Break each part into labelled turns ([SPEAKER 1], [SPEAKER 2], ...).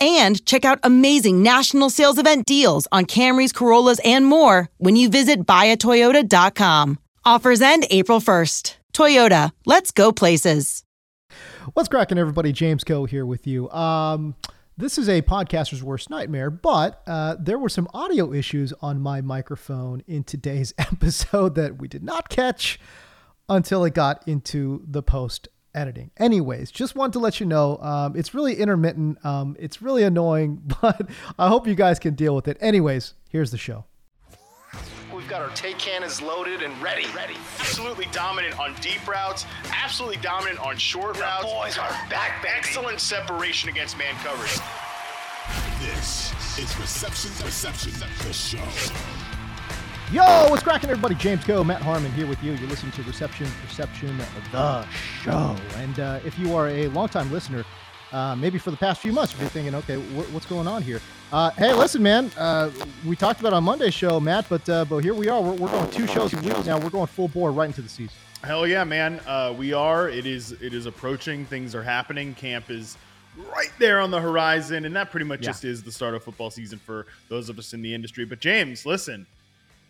[SPEAKER 1] and check out amazing national sales event deals on Camrys, Corollas, and more when you visit buyatoyota.com. Offers end April 1st. Toyota, let's go places.
[SPEAKER 2] What's cracking, everybody? James Koh here with you. Um, this is a podcaster's worst nightmare, but uh, there were some audio issues on my microphone in today's episode that we did not catch until it got into the post editing. Anyways, just want to let you know um, it's really intermittent. Um, it's really annoying, but I hope you guys can deal with it. Anyways, here's the show.
[SPEAKER 3] We've got our take cannons loaded and ready. Ready. Absolutely dominant on deep routes. Absolutely dominant on short the routes.
[SPEAKER 4] boys are back, baby.
[SPEAKER 3] Excellent separation against man coverage.
[SPEAKER 5] This is Reception Perception, the show.
[SPEAKER 2] Yo, what's cracking, everybody? James Koh, Matt Harmon here with you. You're listening to Reception Perception, the show. And uh, if you are a longtime listener, uh, maybe for the past few months, you're thinking, okay, wh- what's going on here? Uh, hey, listen, man. Uh, we talked about on Monday's show, Matt, but uh, but here we are. We're, we're going two shows a week now. We're going full bore right into the season.
[SPEAKER 6] Hell yeah, man. Uh, we are. It is. It is approaching. Things are happening. Camp is right there on the horizon, and that pretty much
[SPEAKER 2] Yeah.
[SPEAKER 6] just is the start of football season for those of us in the industry. But James, listen.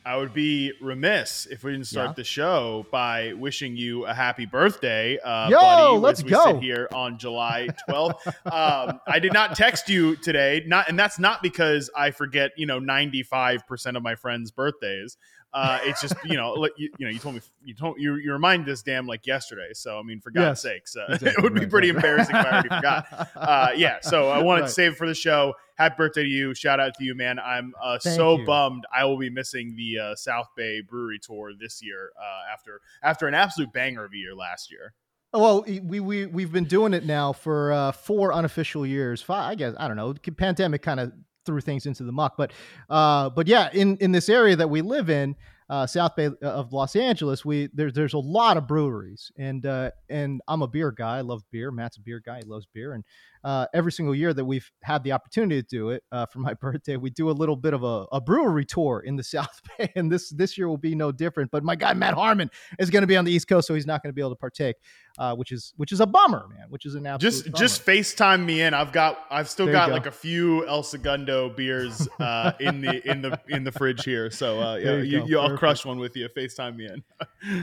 [SPEAKER 6] I would be remiss if we didn't start
[SPEAKER 2] Yeah.
[SPEAKER 6] the show by wishing you a happy birthday, uh,
[SPEAKER 2] Yo,
[SPEAKER 6] buddy.
[SPEAKER 2] let's
[SPEAKER 6] we
[SPEAKER 2] go.
[SPEAKER 6] sit here on July 12th. um, I did not text you today, not, and that's not because I forget, you know, 95% of my friends' birthdays. Uh, it's just, you know, like, you, you know, you told me, you told you, you reminded this damn like yesterday. So, I mean, for God's
[SPEAKER 2] Yes,
[SPEAKER 6] sakes, uh,
[SPEAKER 2] exactly.
[SPEAKER 6] it would be
[SPEAKER 2] Right,
[SPEAKER 6] pretty
[SPEAKER 2] right.
[SPEAKER 6] embarrassing if I already forgot. Uh, yeah. So I wanted
[SPEAKER 2] Right.
[SPEAKER 6] to save it for the show. Happy birthday to you. Shout out to you, man. I'm uh, so
[SPEAKER 2] you.
[SPEAKER 6] bummed I will be missing the uh, South Bay Brewery Tour this year uh, after after an absolute banger of a year last year.
[SPEAKER 2] Oh, Well, we we we've been doing it now for uh, four unofficial years. Five, I guess I don't know. The Pandemic kind of threw things into the muck, but uh, but yeah, in in this area that we live in, uh, South Bay of Los Angeles, we there's there's a lot of breweries, and uh, and I'm a beer guy. I love beer. Matt's a beer guy. He loves beer, and uh, every single year that we've had the opportunity to do it uh, for my birthday, we do a little bit of a, a brewery tour in the South Bay, and this this year will be no different. But my guy Matt Harmon is going to be on the East Coast, so he's not going to be able to partake, uh, which is which is a bummer, man. Which is an absolute
[SPEAKER 6] Just
[SPEAKER 2] bummer.
[SPEAKER 6] just FaceTime me in. I've got I've still
[SPEAKER 2] There
[SPEAKER 6] got
[SPEAKER 2] go.
[SPEAKER 6] like a few El Segundo beers uh, in the in the in the fridge here. So uh, yeah,
[SPEAKER 2] you,
[SPEAKER 6] you, you I'll crush one with you. FaceTime me in.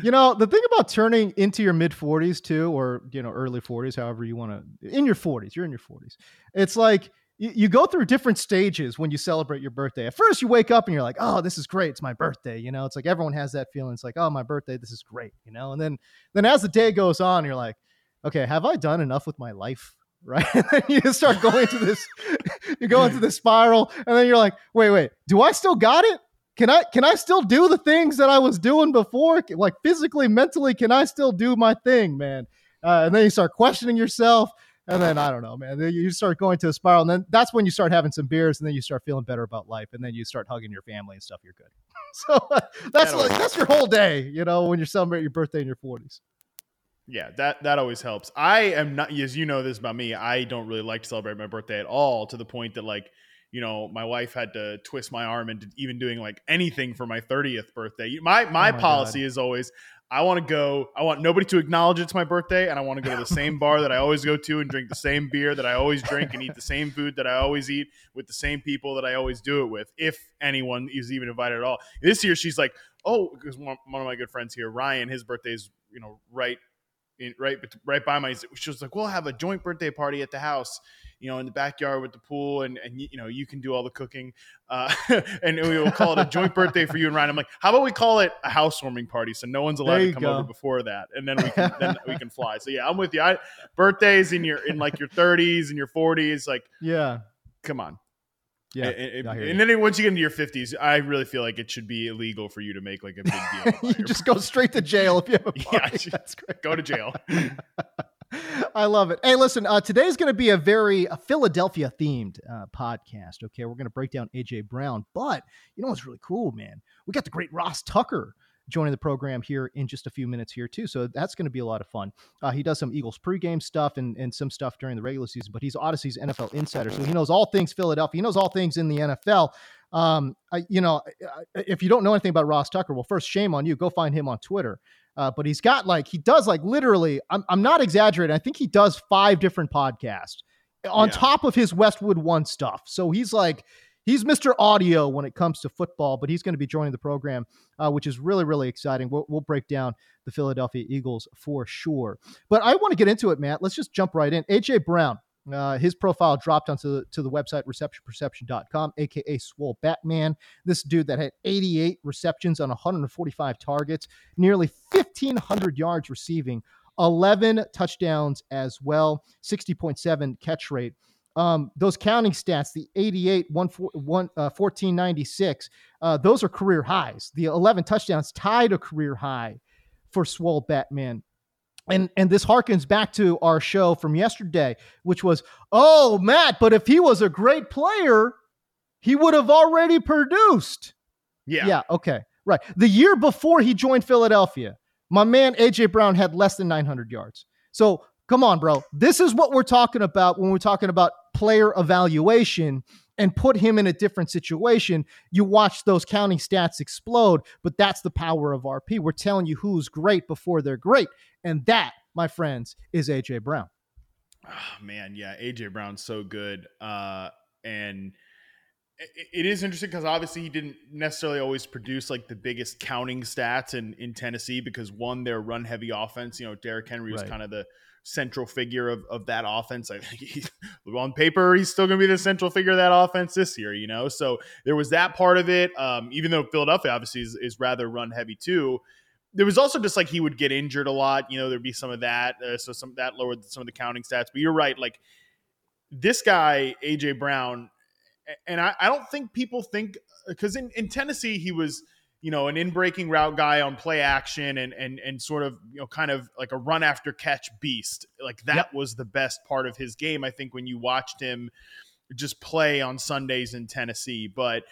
[SPEAKER 2] you know the thing about turning into your mid 40s too or you know early 40s however you want to in your 40s you're in your 40s it's like you, you go through different stages when you celebrate your birthday. At first you wake up and you're like oh this is great. It's my birthday you know? It's like everyone has that feeling. It's like oh my birthday. This is great you know? And then then as the day goes on you're like okay have i done enough with my life? Right? And then you start going into this you go into this spiral and then you're like wait wait. Do i still got it? Can I can I still do the things that I was doing before? Like physically, mentally, can I still do my thing, man? Uh, and then you start questioning yourself, and then I don't know, man. You start going to a spiral, and then that's when you start having some beers, and then you start feeling better about life, and then you start hugging your family and stuff. You're good. so uh, that's like that's your whole day, you know, when you're celebrating your birthday in your 40s.
[SPEAKER 6] Yeah, that that always helps. I am not as you know this about me. I don't really like to celebrate my birthday at all to the point that like, you know, my wife had to twist my arm into even doing like anything for my 30th birthday. My my,
[SPEAKER 2] Oh my
[SPEAKER 6] policy is always I want to go, I want nobody to acknowledge it's my birthday and I want to go to the same bar that I always go to and drink the same beer that I always drink and eat the same food that I always eat with the same people that I always do it with if anyone is even invited at all. This year she's like, "Oh, because one, one of my good friends here, Ryan, his birthday's, you know, right in, right right by my she was like we'll have a joint birthday party at the house you know in the backyard with the pool and and you know you can do all the cooking uh, and we will call it a joint birthday for you and Ryan I'm like how about we call it a housewarming party so no one's allowed to come
[SPEAKER 2] go.
[SPEAKER 6] over before that and then we can then we can fly so yeah I'm with you I, birthdays in your in like your 30s and your 40s like
[SPEAKER 2] Yeah.
[SPEAKER 6] come on
[SPEAKER 2] Yeah.
[SPEAKER 6] and, then once you get into your 50s I really feel like it should be illegal for you to make like a big deal
[SPEAKER 2] you just go straight to jail if you have a party.
[SPEAKER 6] just
[SPEAKER 2] That's great.
[SPEAKER 6] go to jail
[SPEAKER 2] I love it. Hey, listen, uh, today's going to be a very uh, Philadelphia themed uh, podcast. Okay. We're going to break down AJ Brown, but you know what's really cool, man? We got the great Ross Tucker joining the program here in just a few minutes here, too. So that's going to be a lot of fun. Uh, he does some Eagles pregame stuff and, and some stuff during the regular season, but he's Audacy's NFL insider. So he knows all things Philadelphia, he knows all things in the NFL. Um, I, you know, if you don't know anything about Ross Tucker, well, first, shame on you. Go find him on Twitter. Uh, but he's got like he does like literally. I'm I'm not exaggerating. I think he does five different podcasts on
[SPEAKER 6] Yeah.
[SPEAKER 2] top of his Westwood One stuff. So he's like he's Mr. Audio when it comes to football. But he's going to be joining the program, uh, which is really really exciting. We'll, we'll break down the Philadelphia Eagles for sure. But I want to get into it, Matt. Let's just jump right in. AJ Brown. Uh, his profile dropped onto the, to the website receptionperception.com, aka Swole Batman. This dude that had 88 receptions on 145 targets, nearly 1,500 yards receiving, 11 touchdowns as well, 60.7 catch rate. Um, those counting stats, the 88, 1, 1, uh, 1496, uh, those are career highs. The 11 touchdowns tied a career high for Swole Batman. And and this harkens back to our show from yesterday, which was, oh, Matt, but if he was a great player, he would have already produced.
[SPEAKER 6] yeah
[SPEAKER 2] Yeah. okay. Right. The year before he joined Philadelphia, my man AJ Brown had less than 900 yards. So come on, bro. This is what we're talking about when we're talking about player evaluation and put him in a different situation. You watch those counting stats explode, but that's the power of RP. We're telling you who's great before they're great. And that, my friends, is AJ Brown.
[SPEAKER 6] Oh, man, yeah, AJ Brown's so good, uh, and it, it is interesting because obviously he didn't necessarily always produce like the biggest counting stats in in Tennessee because one, their run heavy offense. You know, Derrick Henry was
[SPEAKER 2] Right.
[SPEAKER 6] kind of the central figure of, of that offense. I think he, on paper he's still going to be the central figure of that offense this year. You know, so there was that part of it. Um, even though Philadelphia obviously is, is rather run heavy too there was also just like he would get injured a lot. You know, there'd be some of that. Uh, so some that lowered some of the counting stats. But you're right. Like this guy, AJ Brown, and I, I don't think people think because in, in Tennessee he was, you know, an in breaking route guy on play action and and and sort of you know kind of like a run after catch beast. Like that
[SPEAKER 2] Yep.
[SPEAKER 6] was the best part of his game. I think when you watched him just play on Sundays in Tennessee, but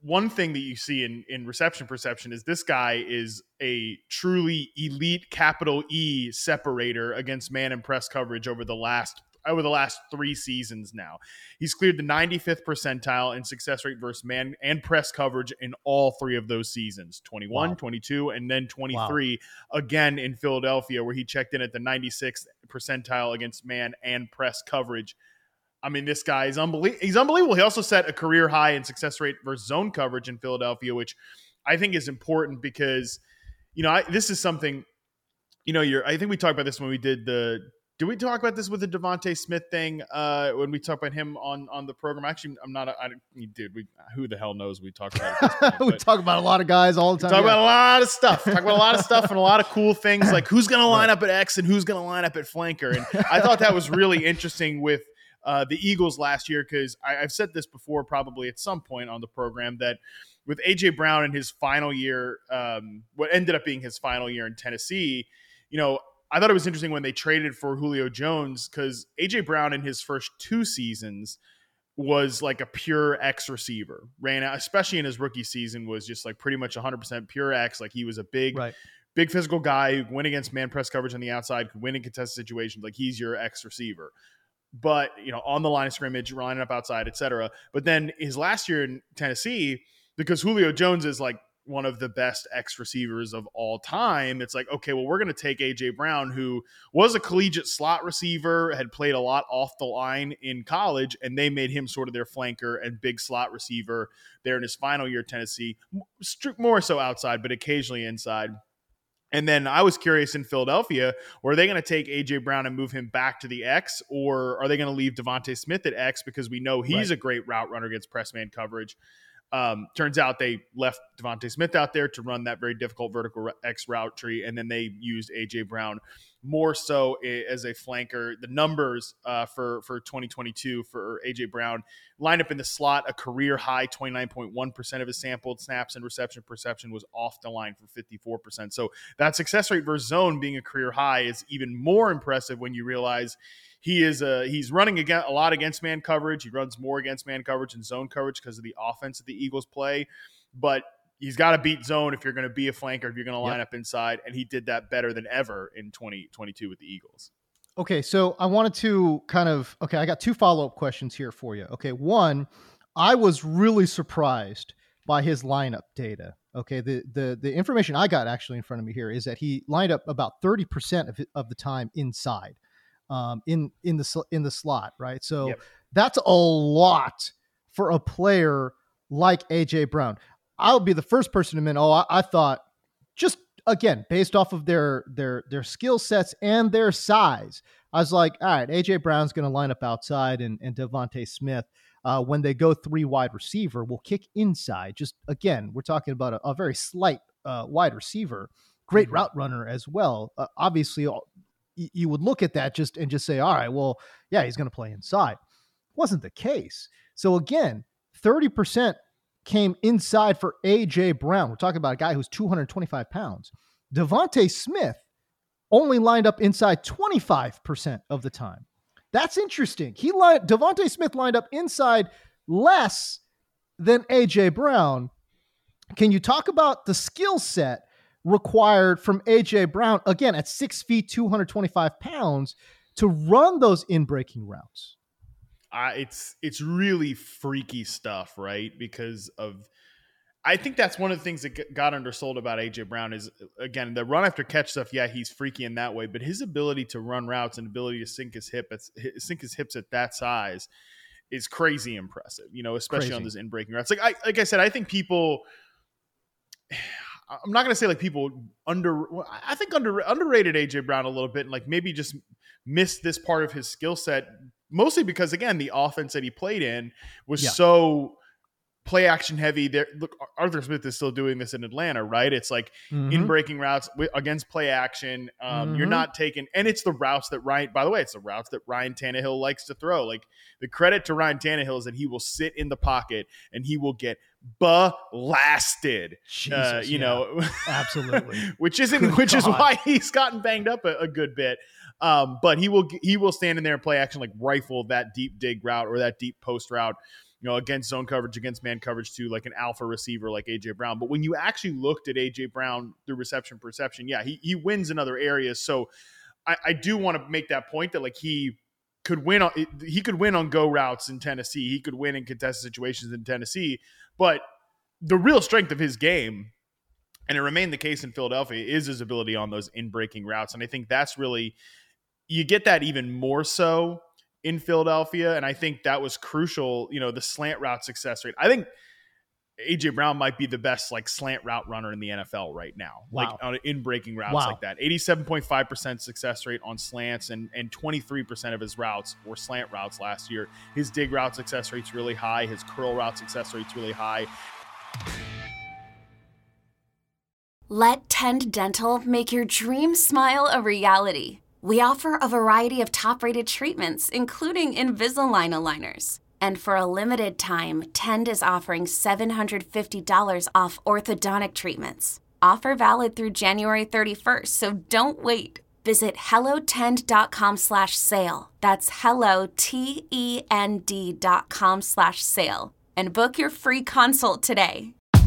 [SPEAKER 6] one thing that you see in in reception perception is this guy is a truly elite capital E separator against man and press coverage over the last over the last three seasons now. He's cleared the 95th percentile in success rate versus man and press coverage in all three of those seasons 21,
[SPEAKER 2] Wow.
[SPEAKER 6] 22, and then 23 again in Philadelphia, where he checked in at the 96th percentile against man and press coverage. I mean, this guy is unbelievable. He's unbelievable. He also set a career high in success rate versus zone coverage in Philadelphia, which I think is important because, you know, I, this is something, you know, you're, I think we talked about this when we did the, did we talk about this with the DeVonta Smith thing uh, when we talked about him on on the program? Actually, I'm not. I, dude, we who the hell knows? We talked about. It at this point,
[SPEAKER 2] we talk about a lot of guys all the time.
[SPEAKER 6] Talk
[SPEAKER 2] Yeah.
[SPEAKER 6] about a lot of stuff. Talk about a lot of stuff and a lot of cool things like who's going to line up at X and who's going to line up at flanker. And I thought that was really interesting with uh, the Eagles last year because I've said this before, probably at some point on the program, that with AJ Brown in his final year, um, what ended up being his final year in Tennessee, you know, I thought it was interesting when they traded for Julio Jones because AJ Brown in his first two seasons was like a pure X receiver. Ran out, especially in his rookie season, was just like pretty much 100% pure X. Like he was a big,
[SPEAKER 2] Right.
[SPEAKER 6] big physical guy who win against man press coverage on the outside, could win in contested situations. Like he's your X receiver. But you know, on the line of scrimmage, lining up outside, etc. But then his last year in Tennessee, because Julio Jones is like one of the best X receivers of all time, it's like, okay, well, we're going to take AJ Brown, who was a collegiate slot receiver, had played a lot off the line in college, and they made him sort of their flanker and big slot receiver there in his final year at Tennessee, more so outside, but occasionally inside. And then I was curious in Philadelphia, were they going to take AJ Brown and move him back to the X, or are they going to leave DeVonta Smith at X because we know he's
[SPEAKER 2] Right.
[SPEAKER 6] a great route runner against press man coverage? Um, turns out they left DeVonta Smith out there to run that very difficult vertical X route tree, and then they used AJ Brown more so as a flanker. The numbers uh, for for 2022 for AJ Brown lined up in the slot, a career high 29.1% of his sampled snaps and reception perception was off the line for 54%. So that success rate versus zone being a career high is even more impressive when you realize he is uh, he's running again a lot against man coverage. He runs more against man coverage and zone coverage because of the offense that the Eagles play, but he's got to beat zone if you're going to be a flanker, if you're going to line up inside, and he did that better than ever in 2022 with the Eagles.
[SPEAKER 2] Okay, so I wanted to kind of okay, I got two follow-up questions here for you. Okay, one, I was really surprised by his lineup data. Okay, the the the information I got actually in front of me here is that he lined up about 30% of, of the time inside. Um, in in the in the slot, right? So
[SPEAKER 6] Yep.
[SPEAKER 2] that's a lot for a player like AJ Brown. I'll be the first person to admit, oh, I, I thought just again based off of their their their skill sets and their size. I was like, all right, AJ Brown's going to line up outside, and and DeVonta Smith, uh, when they go three wide receiver, will kick inside. Just again, we're talking about a, a very slight uh, wide receiver, great
[SPEAKER 6] Mhm.
[SPEAKER 2] route runner as well. Uh, obviously, all- you would look at that just and just say, all right, well, yeah, he's going to play inside. Wasn't the case. So again, thirty percent came inside for AJ Brown. We're talking about a guy who's 225 pounds. DeVonta Smith only lined up inside 25% of the time. That's interesting. He lined DeVonta Smith lined up inside less than AJ Brown. Can you talk about the skill set required from AJ Brown again at six feet, 225 pounds to run those in breaking routes?
[SPEAKER 6] uh, it's it's really freaky stuff, right? Because of I think that's one of the things that got undersold about AJ Brown is again the run after catch stuff. Yeah, he's freaky in that way, but his ability to run routes and ability to sink his hip at, sink his hips at that size is crazy impressive. You know, especially on
[SPEAKER 2] Crazy.
[SPEAKER 6] those in breaking routes. Like I like I said, I think people. I'm not going to say like people under. I think under underrated AJ Brown a little bit, and like maybe just missed this part of his skill set, mostly because again the offense that he played in was
[SPEAKER 2] Yeah.
[SPEAKER 6] so play action heavy. There, look, Arthur Smith is still doing this in Atlanta, right? It's like in
[SPEAKER 2] Mhm.
[SPEAKER 6] breaking routes against play action. Um, You're
[SPEAKER 2] Mhm.
[SPEAKER 6] not taking, and it's the routes that Ryan. By the way, it's the routes that Ryan Tannehill likes to throw. Like the credit to Ryan Tannehill is that he will sit in the pocket and he will get blasted. uh, you
[SPEAKER 2] yeah.
[SPEAKER 6] know,
[SPEAKER 2] Absolutely.
[SPEAKER 6] which isn't
[SPEAKER 2] Good
[SPEAKER 6] which is why he's gotten banged up a, a good bit. Um, but he will he will stand in there and play action like rifle that deep dig route or that deep post route, you know, against zone coverage, against man coverage too, like an alpha receiver like AJ Brown. But when you actually looked at AJ Brown through reception perception, yeah, he he wins in other areas. So I, I do want to make that point that like he could win on he could win on go routes in Tennessee. He could win in contested situations in Tennessee, but the real strength of his game and it remained the case in Philadelphia is his ability on those in breaking routes and I think that's really you get that even more so in Philadelphia and I think that was crucial, you know, the slant route success rate. I think AJ Brown might be the best like slant route runner in the NFL right now. Like
[SPEAKER 2] Wow.
[SPEAKER 6] on in breaking routes
[SPEAKER 2] Wow.
[SPEAKER 6] like that. 87.5% success rate on slants and and 23% of his routes were slant routes last year. His dig route success rate's really high, his curl route success rate's really high.
[SPEAKER 4] Let Tend Dental make your dream smile a reality. We offer a variety of top rated treatments, including Invisalign aligners. And for a limited time, Tend is offering $750 off orthodontic treatments. Offer valid through January 31st, so don't wait. Visit hellotend.com slash sale. That's hello, T-E-N-D dot com slash sale. And book your free consult today.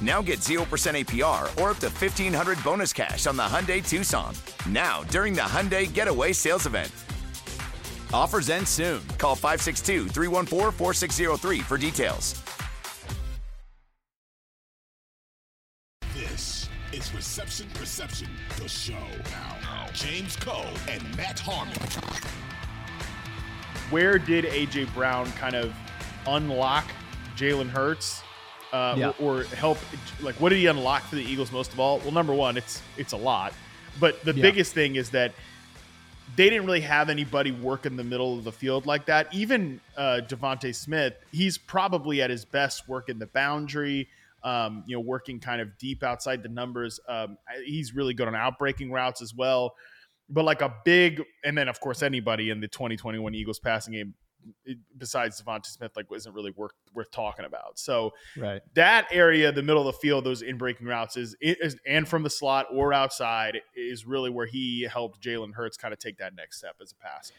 [SPEAKER 7] Now get 0% APR or up to 1500 bonus cash on the Hyundai Tucson. Now, during the Hyundai Getaway Sales Event. Offers end soon. Call 562 314 4603 for details.
[SPEAKER 5] This is Reception Perception, the show. Now, James Koh and Matt Harmon.
[SPEAKER 6] Where did AJ Brown kind of unlock Jalen Hurts? Uh,
[SPEAKER 2] Yeah.
[SPEAKER 6] or, or help like what did he unlock for the Eagles most of all? Well, number one, it's it's a lot. But the
[SPEAKER 2] Yeah.
[SPEAKER 6] biggest thing is that they didn't really have anybody work in the middle of the field like that. Even uh, DeVonta Smith, he's probably at his best working the boundary, um, you know, working kind of deep outside the numbers. Um, he's really good on outbreaking routes as well. But like a big, and then of course anybody in the 2021 Eagles passing game besides DeVonta Smith, like isn't really worth worth talking about. So
[SPEAKER 2] Right.
[SPEAKER 6] that area, the middle of the field, those in breaking routes is, is and from the slot or outside is really where he helped Jalen Hurts kind of take that next step as a passer.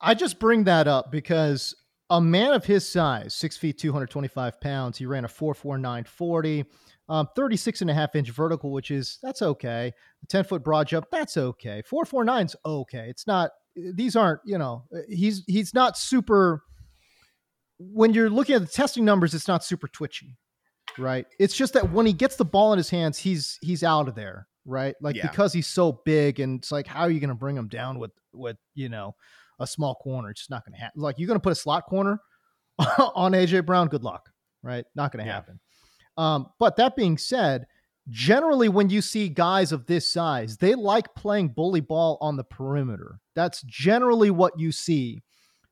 [SPEAKER 2] I just bring that up because a man of his size, six feet, 225 pounds, he ran a 44940, um, 36 and a half inch vertical, which is, that's okay. A 10 foot broad jump, that's okay. 449's okay. It's not, these aren't, you know, he's, he's not super, when you're looking at the testing numbers, it's not super twitchy, right? It's just that when he gets the ball in his hands, he's, he's out of there, right? Like
[SPEAKER 6] Yeah.
[SPEAKER 2] because he's so big and it's like, how are you going to bring him down with, with, you know, a small corner. It's just not going to happen. Like you're going to put a slot corner on AJ Brown. Good luck, right? Not going to
[SPEAKER 6] Yeah.
[SPEAKER 2] happen. Um, but that being said, generally when you see guys of this size, they like playing bully ball on the perimeter. That's generally what you see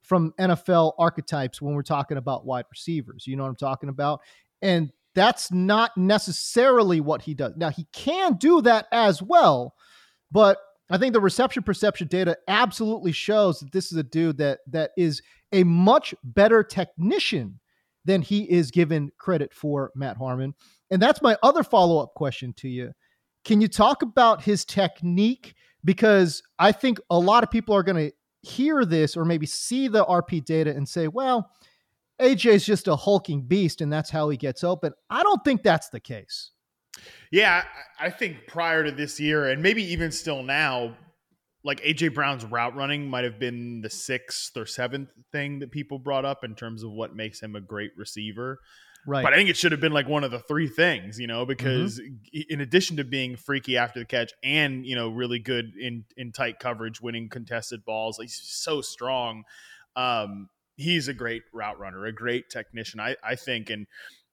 [SPEAKER 2] from NFL archetypes when we're talking about wide receivers. You know what I'm talking about? And that's not necessarily what he does. Now he can do that as well, but I think the reception perception data absolutely shows that this is a dude that that is a much better technician than he is given credit for, Matt Harmon. And that's my other follow-up question to you. Can you talk about his technique? Because I think a lot of people are going to hear this or maybe see the RP data and say, well, AJ is just a hulking beast and that's how he gets open. I don't think that's the case.
[SPEAKER 6] Yeah, I think prior to this year, and maybe even still now, like AJ Brown's route running might have been the sixth or seventh thing that people brought up in terms of what makes him a great receiver.
[SPEAKER 2] Right.
[SPEAKER 6] But I think it should have been like one of the three things, you know, because in addition to being freaky after the catch and, you know, really good in in tight coverage, winning contested balls, like he's so strong. Um, he's a great route runner, a great technician, I, I think. And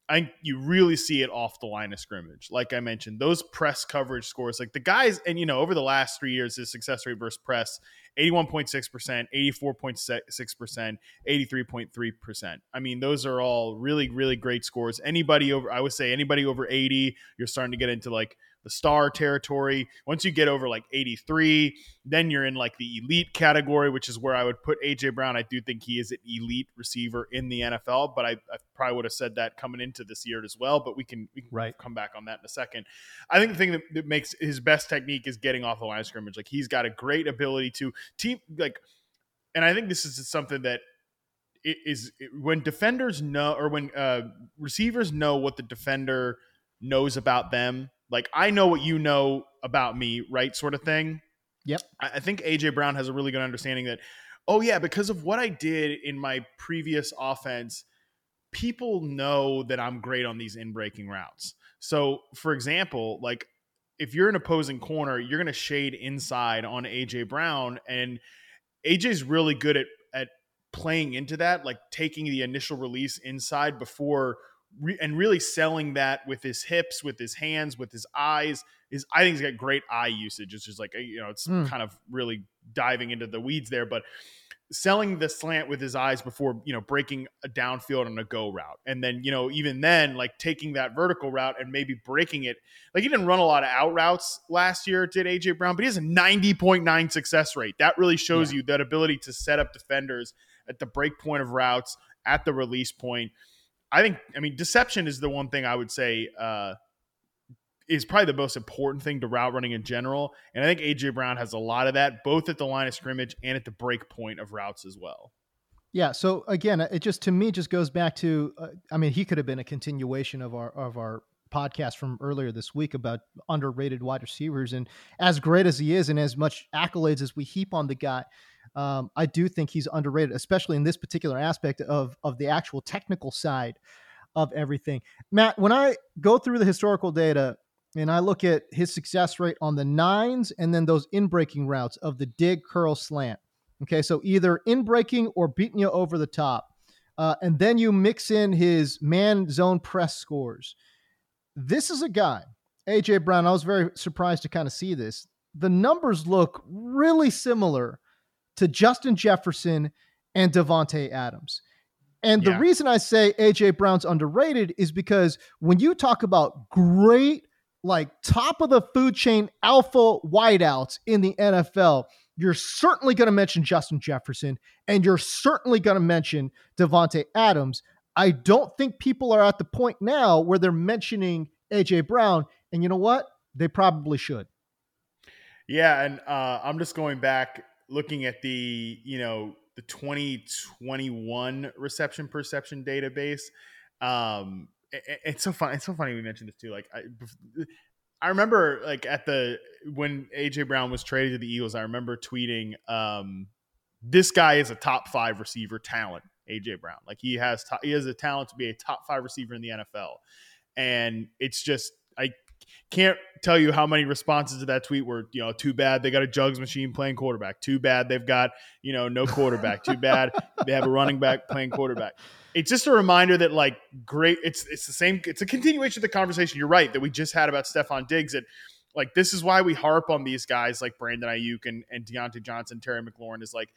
[SPEAKER 6] I you really see it off the line of scrimmage. Like I mentioned, those press coverage scores, like the guys, and you know, over the last three years, his success rate versus press 81.6%, 84.6%, 83.3%. I mean, those are all really, really great scores. Anybody over, I would say anybody over 80, you're starting to get into like the star territory. Once you get over like 83, then you're in like the elite category, which is where I would put AJ Brown. I do think he is an elite receiver in the NFL, but I, I probably would have said that coming into this year as well. But we can, we can
[SPEAKER 2] right.
[SPEAKER 6] come back on that in a second. I think the thing that, that makes his best technique is getting off the line of scrimmage. Like he's got a great ability to team like, and I think this is something that is when defenders know or when uh, receivers know what the defender knows about them like I know what you know about me, right? Sort of thing.
[SPEAKER 2] Yep.
[SPEAKER 6] I think AJ Brown has a really good understanding that, oh yeah, because of what I did in my previous offense, people know that I'm great on these in breaking routes. So, for example, like if you're an opposing corner, you're going to shade inside on AJ Brown, and AJ's really good at at playing into that, like taking the initial release inside before re- and really selling that with his hips, with his hands, with his eyes. Is I think he's got great eye usage. It's just like you know, it's mm. kind of really diving into the weeds there, but selling the slant with his eyes before you know breaking a downfield on a go route and then you know even then like taking that vertical route and maybe breaking it like he didn't run a lot of out routes last year did aj brown but he has a 90.9 success rate that really shows yeah. you that ability to set up defenders at the break point of routes at the release point I think, I mean, deception is the one thing I would say uh, is probably the most important thing to route running in general. And I think AJ Brown has a lot of that, both at the line of scrimmage and at the break point of routes as well.
[SPEAKER 2] Yeah. So again, it just to me just goes back to, uh, I mean, he could have been a continuation of our of our podcast from earlier this week about underrated wide receivers, and as great as he is, and as much accolades as we heap on the guy, um, I do think he's underrated, especially in this particular aspect of of the actual technical side of everything. Matt, when I go through the historical data and I look at his success rate on the nines and then those in breaking routes of the dig, curl, slant. Okay, so either in breaking or beating you over the top. Uh, and then you mix in his man zone press scores. This is a guy, AJ Brown. I was very surprised to kind of see this. The numbers look really similar to Justin Jefferson and Davante Adams. And yeah. the reason I say AJ Brown's underrated is because when you talk about great, like top of the food chain alpha wideouts in the NFL, you're certainly going to mention Justin Jefferson and you're certainly going to mention Davante Adams. I don't think people are at the point now where they're mentioning AJ Brown. And you know what? They probably should.
[SPEAKER 6] Yeah. And uh, I'm just going back looking at the you know the 2021 reception perception database um it, it's so funny. it's so funny we mentioned this too like i i remember like at the when aj brown was traded to the eagles i remember tweeting um this guy is a top five receiver talent aj brown like he has to, he has a talent to be a top five receiver in the nfl and it's just i can't tell you how many responses to that tweet were, you know, too bad they got a jugs machine playing quarterback. Too bad they've got, you know, no quarterback. too bad they have a running back playing quarterback. It's just a reminder that like great it's it's the same it's a continuation of the conversation you're right that we just had about Stefon Diggs that like this is why we harp on these guys like Brandon Aiyuk and, and Diontae Johnson, Terry McLaurin is like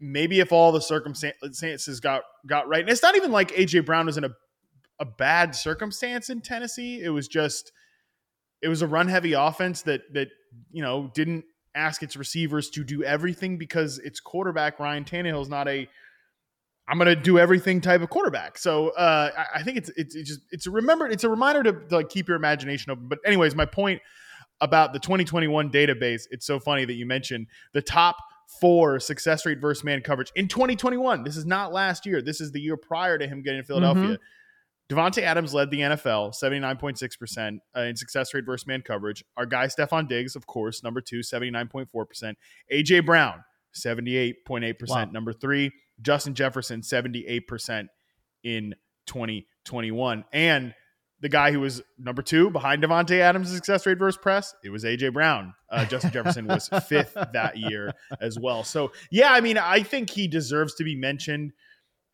[SPEAKER 6] maybe if all the circumstances got got right. And it's not even like AJ Brown was in a a bad circumstance in Tennessee. It was just it was a run heavy offense that that you know didn't ask its receivers to do everything because its quarterback Ryan Tannehill is not a I'm going to do everything type of quarterback. So uh, I, I, think it's, it's, it's just it's a remember it's a reminder to, to like keep your imagination open. But anyways, my point about the 2021 database. It's so funny that you mentioned the top four success rate versus man coverage in 2021. This is not last year. This is the year prior to him getting to Philadelphia. Mm-hmm. Davante Adams led the NFL, 79.6% uh, in success rate versus man coverage. Our guy, Stefon Diggs, of course, number two, 79.4%. A.J. Brown, 78.8%. Wow. Number three, Justin Jefferson, 78% in 2021. And the guy who was number two behind Davante Adams' success rate versus press, it was AJ Brown. Uh, Justin Jefferson was fifth that year as well. So, yeah, I mean, I think he deserves to be mentioned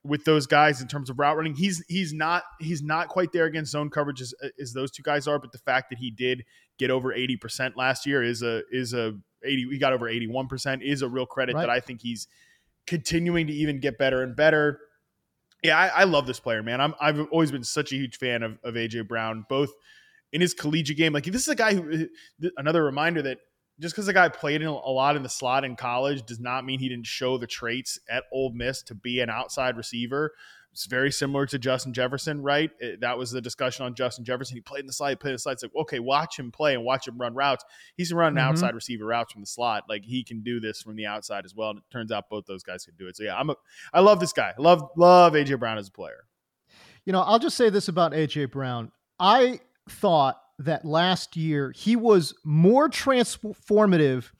[SPEAKER 6] with those guys in terms of route running. He's he's not he's not quite there against zone coverage as, as those two guys are, but the fact that he did get over 80% last year is a is a 80. He got over 81 percent. Is a real credit
[SPEAKER 2] Right.
[SPEAKER 6] that I think he's continuing to even get better and better. Yeah, I, I love this player, man. I'm I've always been such a huge fan of, of AJ Brown, both in his collegiate game. Like this is a guy who another reminder that just because a guy played in a lot in the slot in college does not mean he didn't show the traits at Ole Miss to be an outside receiver. It's very similar to Justin Jefferson, right? It- that was the discussion on Justin Jefferson. He played in the slot, he played in the slot. It's like, okay, watch him play and watch him run routes. He's running
[SPEAKER 2] Mhm.
[SPEAKER 6] outside receiver routes from the slot. Like he can do this from the outside as well. And it turns out both those guys can do it. So yeah, I'm a I love this guy. Love love AJ Brown as a player.
[SPEAKER 2] You know, I'll just say this about AJ Brown. I thought that last year he was more transformative.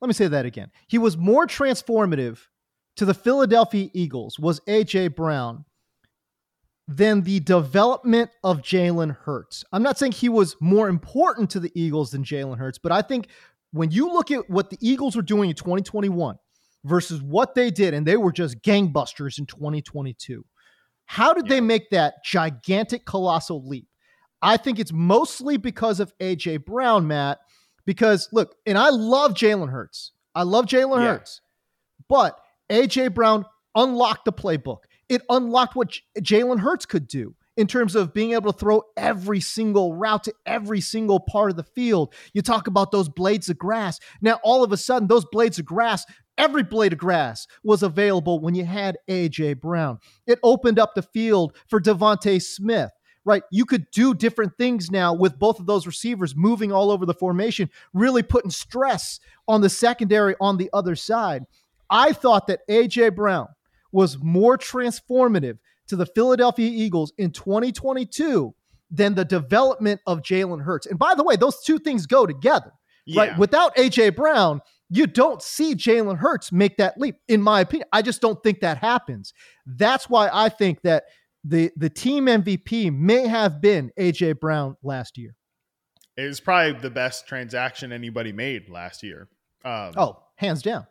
[SPEAKER 2] Let me say that again. He was more transformative to the Philadelphia Eagles, was AJ Brown, than the development of Jalen Hurts. I'm not saying he was more important to the Eagles than Jalen Hurts, but I think when you look at what the Eagles were doing in 2021 versus what they did, and they were just gangbusters in 2022. How did they make that gigantic, colossal leap? I think it's mostly because of AJ Brown, Matt. Because look, and I love Jalen Hurts. I love Jalen
[SPEAKER 6] Yeah.
[SPEAKER 2] Hurts, but AJ Brown unlocked the playbook. It unlocked what J- Jalen Hurts could do in terms of being able to throw every single route to every single part of the field. You talk about those blades of grass. Now, all of a sudden, those blades of grass, every blade of grass was available when you had AJ Brown. It opened up the field for DeVonta Smith. Right. You could do different things now with both of those receivers moving all over the formation, really putting stress on the secondary on the other side. I thought that AJ Brown was more transformative to the Philadelphia Eagles in 2022 than the development of Jalen Hurts. And by the way, those two things go together. Right. Without AJ Brown, you don't see Jalen Hurts make that leap. In my opinion, I just don't think that happens. That's why I think that the the team MVP may have been AJ Brown last year.
[SPEAKER 6] It was probably the best transaction anybody made last year. Um,
[SPEAKER 2] Oh, hands down.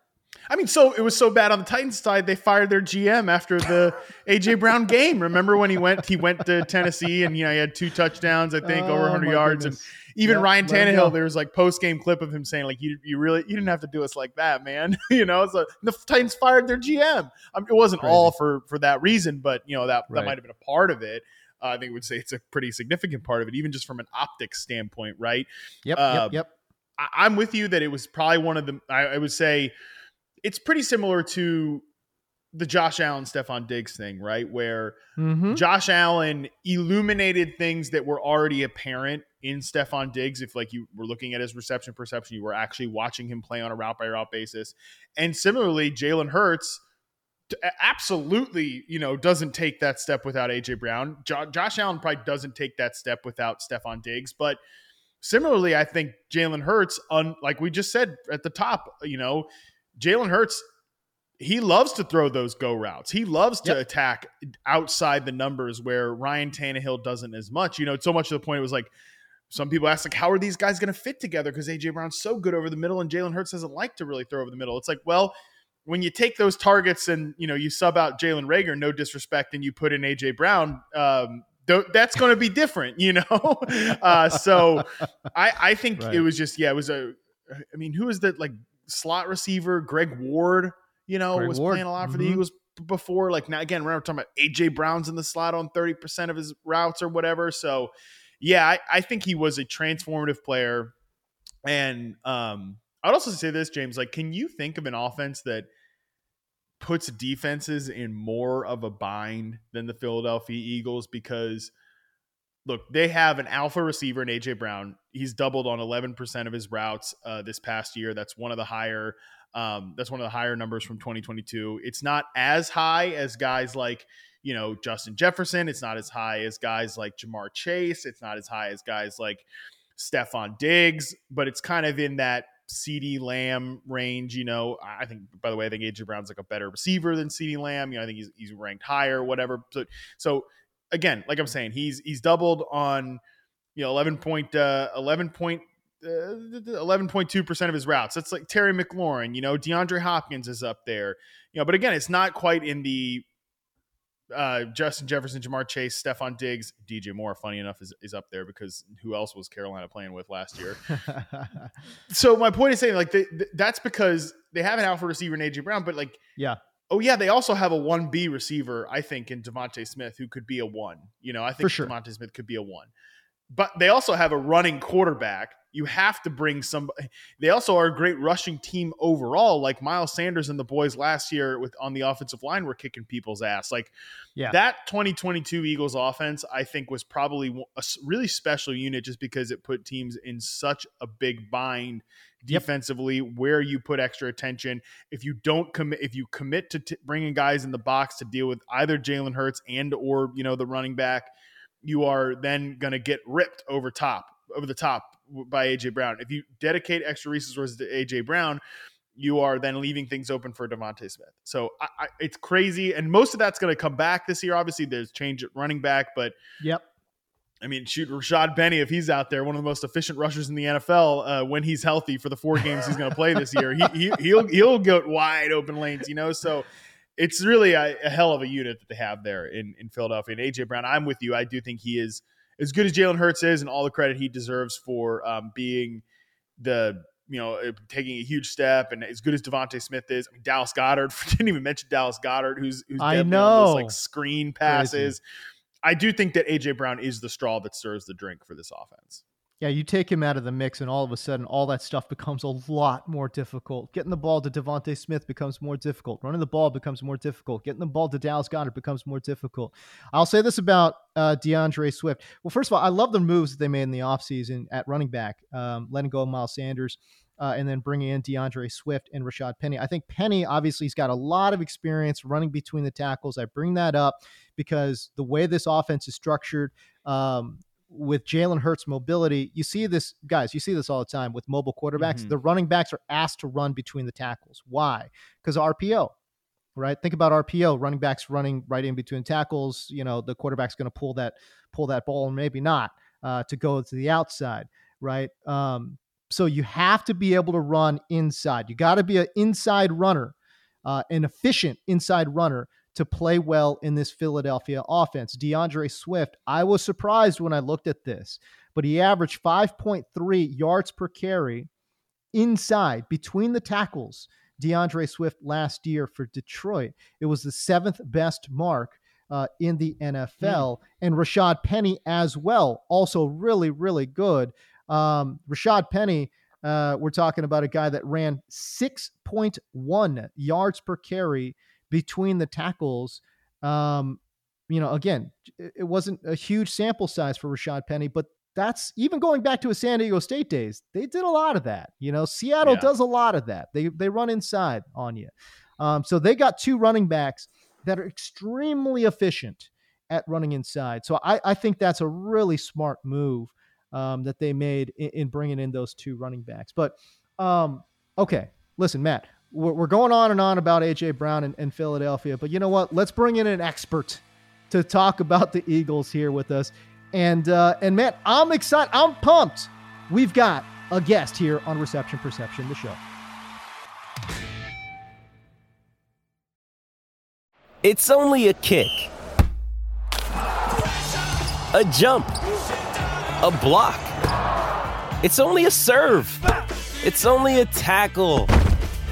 [SPEAKER 6] I mean, so it was so bad on the Titans side they fired their GM after the AJ Brown game. Remember when he went he went to Tennessee and you know he had two touchdowns, I think, over
[SPEAKER 2] Oh,
[SPEAKER 6] 100 yards,
[SPEAKER 2] goodness.
[SPEAKER 6] and even
[SPEAKER 2] Yeah,
[SPEAKER 6] Ryan. Tannehill. There was like post game clip of him saying like you you really you didn't have to do us like that, man. you know, so the Titans fired their GM. I mean, it wasn't
[SPEAKER 2] Crazy.
[SPEAKER 6] all for for that reason, but you know that that might have been a part of it. Uh, I think would say it's a pretty significant part of it, even just from an optics standpoint, right?
[SPEAKER 2] Yep,
[SPEAKER 6] Uh,
[SPEAKER 2] yep, yep.
[SPEAKER 6] I, I'm with you that it was probably one of the. I, I would say it's pretty similar to the Josh Allen, Stefon Diggs thing, right? Where
[SPEAKER 2] Mhm.
[SPEAKER 6] Josh Allen illuminated things that were already apparent in Stefon Diggs. If like you were looking at his reception perception, you were actually watching him play on a route by route basis. And similarly, Jalen Hurts absolutely, you know, doesn't take that step without AJ Brown. Jo- Josh Allen probably doesn't take that step without Stefon Diggs, but similarly, I think Jalen Hurts, on like we just said at the top, you know, Jalen Hurts, he loves to throw those go routes. He loves to
[SPEAKER 2] Yep.
[SPEAKER 6] attack outside the numbers where Ryan Tannehill doesn't as much. You know, it's so much to the point it was like some people ask like, how are these guys going to fit together? Because AJ Brown's so good over the middle, and Jalen Hurts doesn't like to really throw over the middle. It's like, well, when you take those targets and you know you sub out Jalen Reagor, no disrespect, and you put in AJ Brown, um, that's going to be different, you know. uh, so I, I think
[SPEAKER 2] Right.
[SPEAKER 6] it was just yeah, it was a. I mean, who is that like slot receiver? Greg Ward, you know,
[SPEAKER 2] Greg
[SPEAKER 6] was
[SPEAKER 2] Ward.
[SPEAKER 6] playing a lot for the
[SPEAKER 2] Mhm.
[SPEAKER 6] Eagles before. Like now, again, we're talking about AJ Brown's in the slot on thirty percent of his routes or whatever. So yeah, I, I think he was a transformative player. And um, I'd also say this, James, like, can you think of an offense that puts defenses in more of a bind than the Philadelphia Eagles? Because look, they have an alpha receiver in AJ Brown. He's doubled on 11% of his routes uh, this past year. That's one of the higher. Um, that's one of the higher numbers from 2022. It's not as high as guys like you know Justin Jefferson. It's not as high as guys like Ja'Marr Chase. It's not as high as guys like Stefon Diggs, but it's kind of in that CeeDee Lamb range. You know, I think. By the way, I think AJ Brown's like a better receiver than CeeDee Lamb. You know, I think he's he's ranked higher, whatever. So, so again, like I'm saying, he's he's doubled on you know 11 point uh, 11 point. Uh, 11.2% of his routes. That's like Terry McLaurin, you know, DeAndre Hopkins is up there, you know, but again, it's not quite in the uh, Justin Jefferson, Ja'Marr Chase, Stefon Diggs, DJ Moore, funny enough, is, is up there because who else was Carolina playing with last year? so my point is saying like they, that's because they have an alpha receiver in AJ Brown, but like
[SPEAKER 2] yeah.
[SPEAKER 6] Oh yeah, they also have a one B receiver, I think, in DeVonta Smith, who could be a one. You know, I think
[SPEAKER 2] sure.
[SPEAKER 6] DeVonta Smith could be a one. But they also have a running quarterback. You have to bring some. They also are a great rushing team overall. Like Miles Sanders and the boys last year with on the offensive line were kicking people's ass. Like
[SPEAKER 2] yeah.
[SPEAKER 6] that 2022 Eagles offense, I think was probably a really special unit just because it put teams in such a big bind defensively yep. where you put extra attention. If you don't commit, if you commit to t- bringing guys in the box to deal with either Jalen Hurts and or you know the running back, you are then going to get ripped over top over the top by AJ Brown. If you dedicate extra resources to AJ Brown, you are then leaving things open for DeVonta Smith. So I, I, it's crazy, and most of that's going to come back this year. Obviously, there's change at running back, but
[SPEAKER 2] yep.
[SPEAKER 6] I mean, shoot, Rashaad Penny, if he's out there, one of the most efficient rushers in the NFL, uh, when he's healthy for the four games he's going to play this year, he, he he'll he'll get wide open lanes, you know. So it's really a, a, hell of a unit that they have there in in Philadelphia. And AJ Brown, I'm with you. I do think he is as good as Jalen Hurts is, and all the credit he deserves for um, being the you know uh, taking a huge step, and as good as DeVonta Smith is. I mean, Dallas Goedert didn't even mention Dallas Goedert, who's who's
[SPEAKER 2] I know
[SPEAKER 6] those, like screen passes. Crazy. I do think that AJ Brown is the straw that stirs the drink for this offense.
[SPEAKER 2] Yeah, you take him out of the mix, and all of a sudden, all that stuff becomes a lot more difficult. Getting the ball to DeVonta Smith becomes more difficult. Running the ball becomes more difficult. Getting the ball to Dallas Goedert becomes more difficult. I'll say this about uh, D'Andre Swift. Well, first of all, I love the moves that they made in the offseason at running back, um, letting go of Miles Sanders. Uh, and then bringing in D'Andre Swift and Rashaad Penny. I think Penny obviously has got a lot of experience running between the tackles. I bring that up because the way this offense is structured, um, with Jalen Hurts mobility, you see this, guys, you see this all the time with mobile quarterbacks. Mm-hmm. The running backs are asked to run between the tackles. Why? Because RPO, right? Think about RPO, running backs running right in between tackles. You know, the quarterback's going to pull that pull that ball and maybe not uh, to go to the outside, right? Um, so you have to be able to run inside. You got to be an inside runner, uh, an efficient inside runner to play well in this Philadelphia offense. D'Andre Swift, I was surprised when I looked at this, but he averaged 5.3 yards per carry inside between the tackles. D'Andre Swift last year for Detroit. It was the seventh best mark uh, in the NFL. Mm. And Rashaad Penny as well, also really, really good. Um, Rashaad Penny, uh, we're talking about a guy that ran 6.1 yards per carry between the tackles. Um, you know, again, it wasn't a huge sample size for Rashaad Penny, but that's even going back to his San Diego State days. They did a lot of that. You know, Seattle yeah. does a lot of that. They they run inside on you. Um, so they got two running backs that are extremely efficient at running inside. So I, I think that's a really smart move um, that they made in, in, bringing in those two running backs. But um, okay, listen, Matt, we're going on and on about AJ Brown and, and Philadelphia, but you know what? Let's bring in an expert to talk about the Eagles here with us. And uh, and Matt, I'm excited. I'm pumped. We've got a guest here on Reception Perception, the show.
[SPEAKER 8] It's only a kick, a jump, a block. It's only a serve. It's only a tackle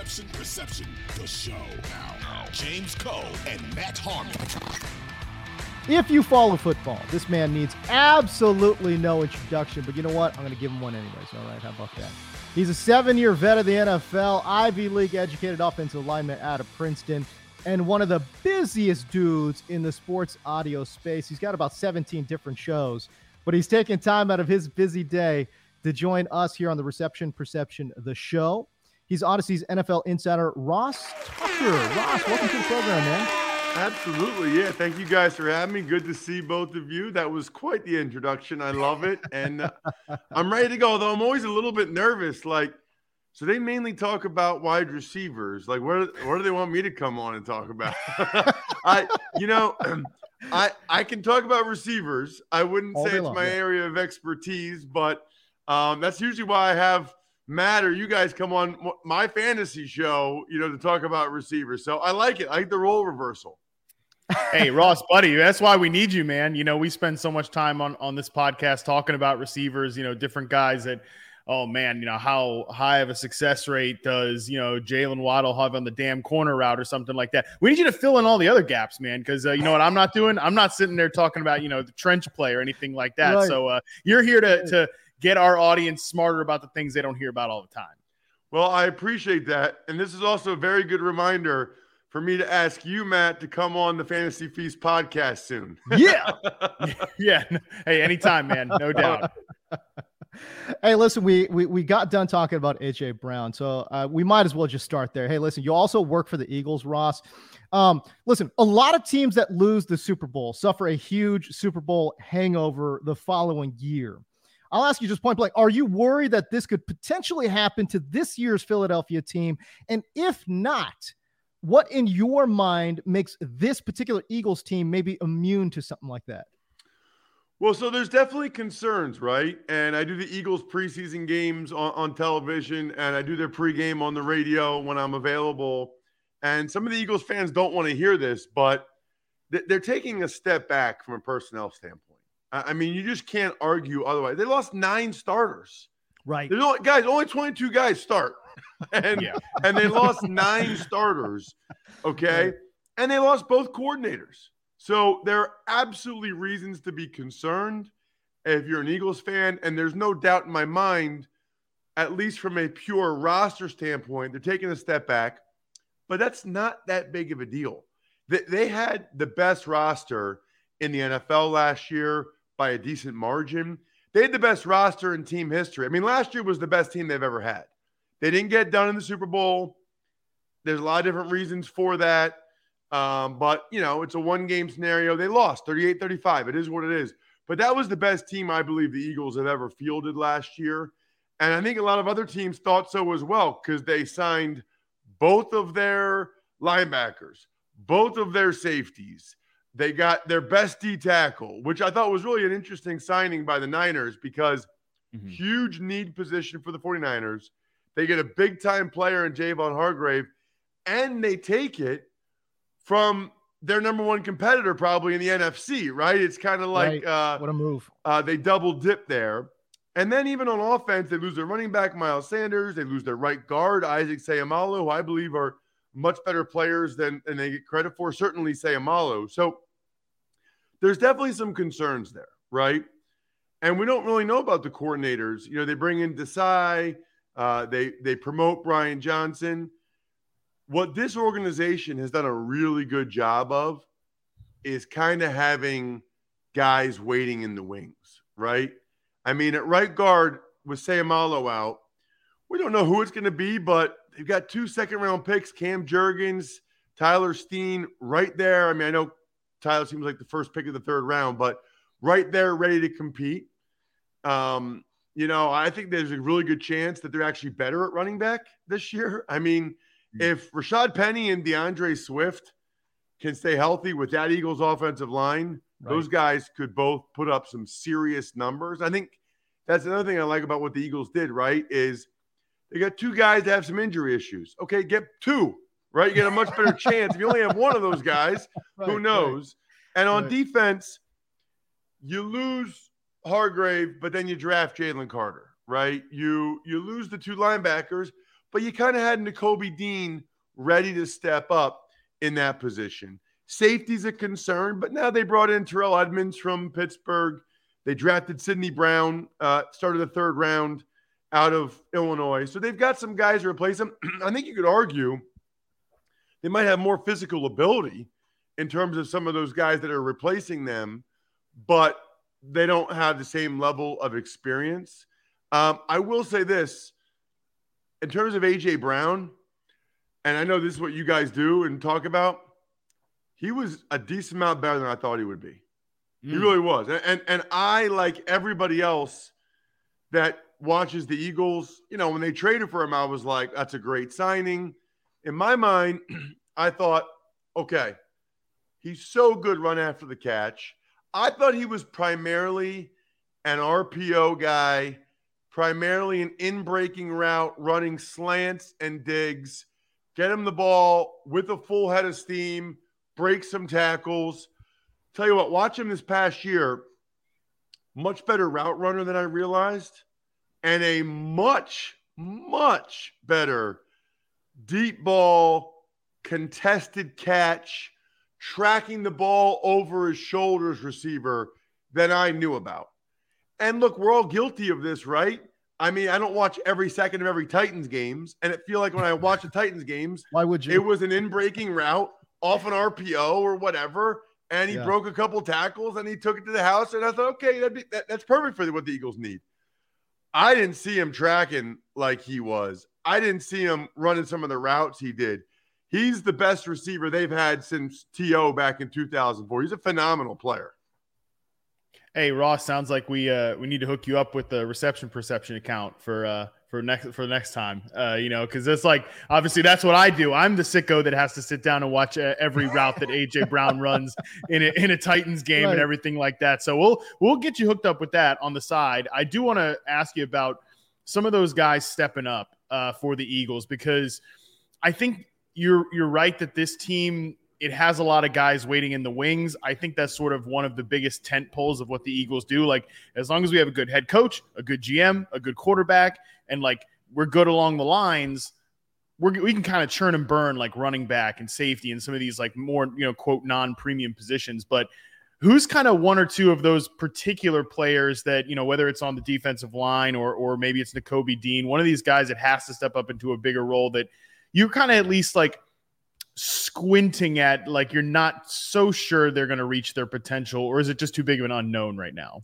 [SPEAKER 5] It's Reception Perception, the show. Now, James Koh and Matt Harmon.
[SPEAKER 2] If you follow football, this man needs absolutely no introduction, but you know what? I'm going to give him one anyways. All right, how about that? He's a seven year vet of the NFL, Ivy League educated offensive lineman out of Princeton. and one of the busiest dudes in the sports audio space. He's got about 17 different shows, but he's taking time out of his busy day to join us here on the Reception Perception, the show. He's Audacy's NFL insider, Ross Tucker. Ross, welcome to the program, man.
[SPEAKER 9] Absolutely. Yeah. Thank you guys for having me. Good to see both of you. That was quite the introduction. I love it. And uh, I'm ready to go, though I'm always a little bit nervous. Like, so they mainly talk about wide receivers. Like, what, where do they want me to come on and talk about? I, you know, I I can talk about receivers. I wouldn't
[SPEAKER 2] All
[SPEAKER 9] say it's
[SPEAKER 2] long,
[SPEAKER 9] my
[SPEAKER 2] yeah.
[SPEAKER 9] area of expertise, but um, that's usually why I have Matt or you guys come on my fantasy show, you know, to talk about receivers. So I like it. I like the role reversal.
[SPEAKER 6] hey Ross, buddy, that's why we need you, man. You know, we spend so much time on on this podcast talking about receivers. You know, different guys that. Oh man, you know how high of a success rate does you know Jaylen Waddle have on the damn corner route or something like that? We need you to fill in all the other gaps, man. Because uh, you know what I'm not doing. I'm not sitting there talking about you know the trench play or anything like that.
[SPEAKER 9] Right.
[SPEAKER 6] So uh, you're here to to get our audience smarter about the things they don't hear about all the time.
[SPEAKER 9] Well, I appreciate that. And this is also a very good reminder for me to ask you, Matt, to come on the Fantasy Feast podcast soon.
[SPEAKER 2] Yeah.
[SPEAKER 6] yeah. Hey, anytime, man. No doubt.
[SPEAKER 2] Hey, listen, we, we we got done talking about AJ Brown, so uh, we might as well just start there. Hey, listen, you also work for the Eagles, Ross. Um, listen, a lot of teams that lose the Super Bowl suffer a huge Super Bowl hangover the following year. I'll ask you just point blank: Are you worried that this could potentially happen to this year's Philadelphia team? And if not, what in your mind makes this particular Eagles team maybe immune to something like that?
[SPEAKER 9] Well, so there's definitely concerns, right? And I do the Eagles preseason games on, on television and I do their pregame on the radio when I'm available. And some of the Eagles fans don't want to hear this, but th- they're taking a step back from a personnel standpoint. I mean, you just can't argue otherwise. They lost nine starters.
[SPEAKER 2] Right.
[SPEAKER 9] There's only, guys, only 22 guys start. and, and they lost nine starters. Okay. And they lost both coordinators. So there are absolutely reasons to be concerned if you're an Eagles fan. And there's no doubt in my mind, at least from a pure roster standpoint, they're taking a step back. But that's not that big of a deal. They, they had the best roster in the NFL last year by a decent margin. They had the best roster in team history. I mean, last year was the best team they've ever had. They didn't get done in the Super Bowl. There's a lot of different reasons for that. Um, but, you know, it's a one game scenario. They lost 38 35. It is what it is. But that was the best team I believe the Eagles have ever fielded last year. And I think a lot of other teams thought so as well because they signed both of their linebackers, both of their safeties. They got their best D tackle, which I thought was really an interesting signing by the Niners because huge need position for the 49ers. They get a big time player in Javon Hargrave, and they take it from their number one competitor, probably in the NFC, right? It's kind of like
[SPEAKER 2] Right.
[SPEAKER 9] uh,
[SPEAKER 2] What a move.
[SPEAKER 9] uh, they double dip there. And then even on offense, they lose their running back, Miles Sanders. They lose their right guard, Isaac Seumalo, who I believe are much better players than, than they get credit for. Certainly Seumalo. So there's definitely some concerns there, right? And we don't really know about the coordinators. You know, they bring in Desai, uh, they they promote Brian Johnson. What this organization has done a really good job of is kind of having guys waiting in the wings, right? I mean, at right guard with Seumalo out, we don't know who it's going to be, but they've got two second round picks, Cam Jurgens, Tyler Steen, right there. I mean, I know Tyler seems like the first pick of the third round, but right there, ready to compete. Um, you know, I think there's a really good chance that they're actually better at running back this year. I mean, if Rashaad Penny and D'Andre Swift can stay healthy with that Eagles offensive line, those guys could both put up some serious numbers. I think that's another thing I like about what the Eagles did, right? Is they got two guys that have some injury issues. Okay, get two, right? You get a much better chance. If you only have one of those guys,
[SPEAKER 2] Right,
[SPEAKER 9] who
[SPEAKER 2] right.
[SPEAKER 9] knows? And on
[SPEAKER 2] Right.
[SPEAKER 9] defense, you lose Hargrave, but then you draft Jalen Carter, right? You you lose the two linebackers, but you kind of had Nakobe Dean ready to step up in that position. Safety's a concern, but now they brought in Terrell Edmunds from Pittsburgh. They drafted Sydney Brown, uh, started the third round out of Illinois. So they've got some guys to replace him. I think you could argue they might have more physical ability in terms of some of those guys that are replacing them, but they don't have the same level of experience. Um, I will say this in terms of AJ Brown, and I know this is what you guys do and talk about. He was a decent amount better than I thought he would be. Mm. He hmm. really was, and, and and I like everybody else that watches the Eagles. You know, when they traded for him, I was like, "That's a great signing." In my mind, I thought, "Okay, he's so good run after the catch." I thought he was primarily an RPO guy, primarily an in breaking route, running slants and digs, get him the ball with a full head of steam, break some tackles. Tell you what, watch him this past year, much better route runner than I realized, and a much, much better deep ball, contested catch tracking the ball over his shoulders receiver than I knew about. And look, we're all guilty of this, right? I mean, I don't watch every second of every Titans games, and it feel like when I watch the Titans games,
[SPEAKER 2] why would you?
[SPEAKER 9] It was an in-breaking route off an RPO or whatever, and he yeah. broke a couple tackles and he took it to the house, and I thought, okay, that'd be, that, that's perfect for what the Eagles need. I didn't see him tracking like he was. I didn't see him running some of the routes he did. He's the best receiver they've had since T.O. back in 2004. He's a phenomenal player.
[SPEAKER 6] Hey Ross, sounds like we uh, we need to hook you up with the reception perception account for uh, for next for the next time. Uh, you know, because it's like obviously that's what I do. I'm the sicko that has to sit down and watch uh, every route that AJ Brown runs in a, in a Titans game right. and everything like that. So we'll we'll get you hooked up with that on the side. I do want to ask you about some of those guys stepping up uh, for the Eagles because I think you're you're right that this team it has a lot of guys waiting in the wings. I think that's sort of one of the biggest tent poles of what the Eagles do. Like as long as we have a good head coach, a good GM, a good quarterback, and like we're good along the lines, we're, we can kind of churn and burn like running back and safety and some of these like more you know quote non-premium positions. But who's kind of one or two of those particular players that you know whether it's on the defensive line or or maybe it's Nakobe Dean, one of these guys that has to step up into a bigger role that you're kind of at least like squinting at like you're not so sure they're going to reach their potential or is it just too big of an unknown right now